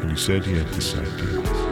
And he said he had this idea.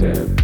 Yeah.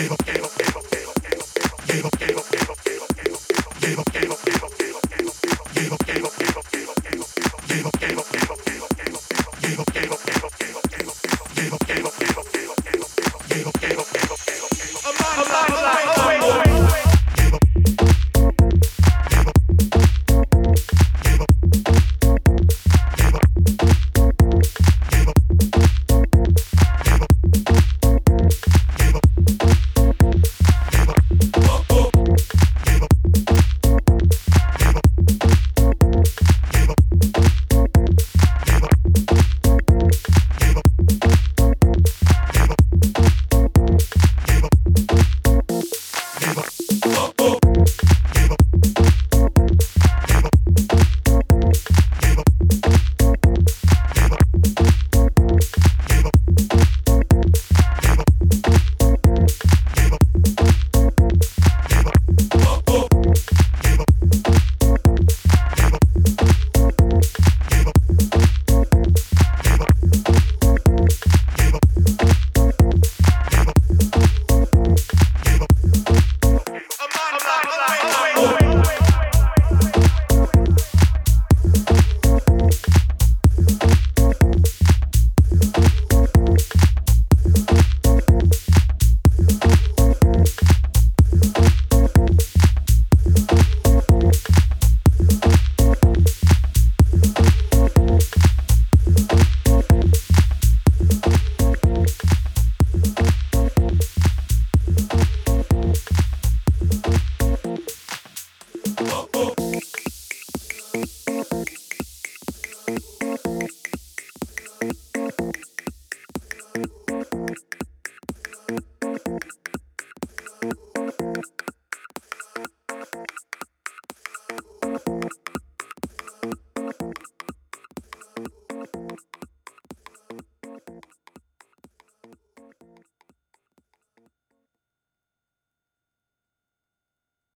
Gave up, gave up, gave up, gave up, gave up, gave up, gave up.